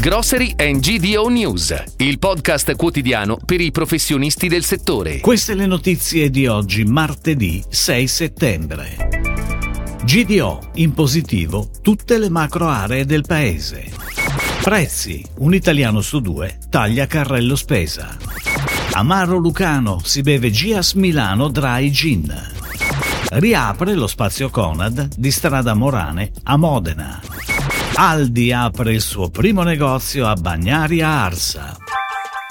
Grocery and GDO News, il podcast quotidiano per i professionisti del settore. Queste le notizie di oggi, martedì 6 settembre. GDO in positivo tutte le macro aree del paese. Prezzi, un italiano su due taglia carrello spesa. Amaro Lucano si beve Gias Milano Dry Gin. Riapre lo spazio Conad di Strada Morane a Modena. Aldi apre il suo primo negozio a Bagnaria Arsa.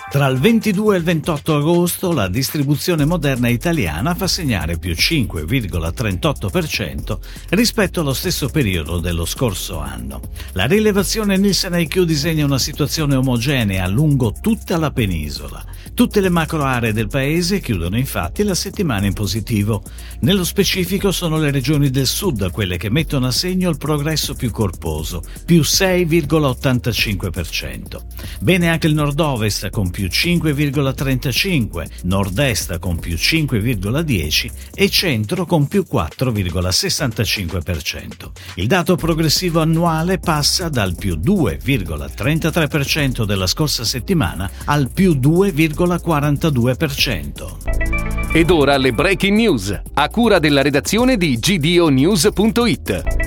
Tra il 22 e il 28 agosto la distribuzione moderna italiana fa segnare più 5,38% rispetto allo stesso periodo dello scorso anno. La rilevazione Nielsen IQ disegna una situazione omogenea lungo tutta la penisola. Tutte le macro aree del paese chiudono infatti la settimana in positivo. Nello specifico sono le regioni del sud quelle che mettono a segno il progresso più corposo, più 6,85%. Bene anche il nord-ovest con più 5,35, nord-est con più 5,10 e centro con più 4,65%. Il dato progressivo annuale passa dal più 2,33% della scorsa settimana al più 2,42%. Ed ora le breaking news, a cura della redazione di gdonews.it.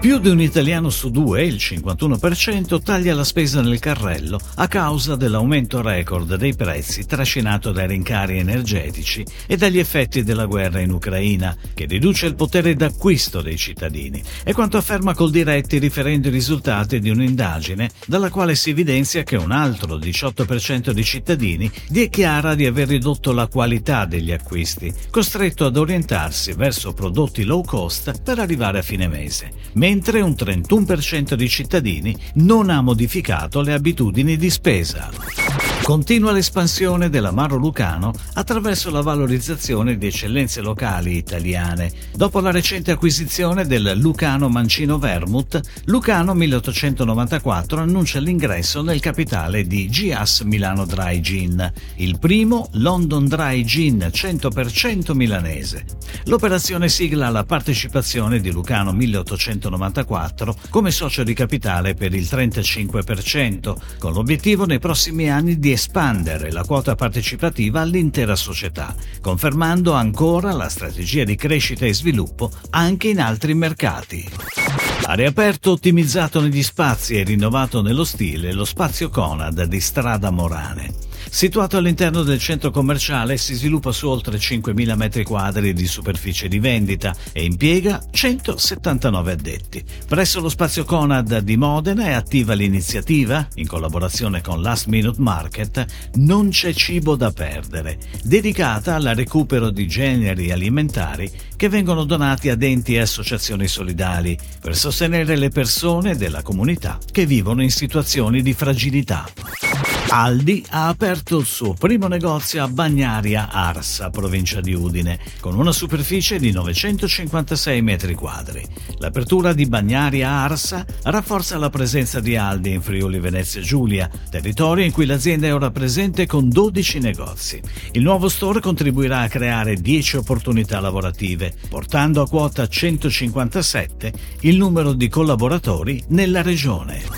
Più di un italiano su due, il 51%, taglia la spesa nel carrello a causa dell'aumento record dei prezzi trascinato dai rincari energetici e dagli effetti della guerra in Ucraina, che riduce il potere d'acquisto dei cittadini. È quanto afferma col diretti riferendo i risultati di un'indagine dalla quale si evidenzia che un altro 18% di cittadini dichiara di aver ridotto la qualità degli acquisti, costretto ad orientarsi verso prodotti low cost per arrivare a fine mese mentre un 31% di cittadini non ha modificato le abitudini di spesa. Continua l'espansione dell'Amaro Lucano attraverso la valorizzazione di eccellenze locali italiane. Dopo la recente acquisizione del Lucano Mancino Vermouth, Lucano 1894 annuncia l'ingresso nel capitale di GIAS Milano Dry Gin, il primo London Dry Gin 100% milanese. L'operazione sigla la partecipazione di Lucano 1894 come socio di capitale per il 35%, con l'obiettivo nei prossimi anni di espandere la quota partecipativa all'intera società, confermando ancora la strategia di crescita e sviluppo anche in altri mercati. Ha riaperto, ottimizzato negli spazi e rinnovato nello stile lo spazio Conad di Strada Morane. Situato all'interno del centro commerciale, si sviluppa su oltre 5.000 metri quadri di superficie di vendita e impiega 179 addetti. Presso lo spazio Conad di Modena è attiva l'iniziativa, in collaborazione con Last Minute Market, Non c'è cibo da perdere, dedicata al recupero di generi alimentari che vengono donati ad enti e associazioni solidali per sostenere le persone della comunità che vivono in situazioni di fragilità. Aldi ha aperto il suo primo negozio a Bagnaria Arsa, provincia di Udine, con una superficie di 956 metri quadri. L'apertura di Bagnaria Arsa rafforza la presenza di Aldi in Friuli Venezia Giulia, territorio in cui l'azienda è ora presente con 12 negozi. Il nuovo store contribuirà a creare 10 opportunità lavorative, portando a quota 157 il numero di collaboratori nella regione.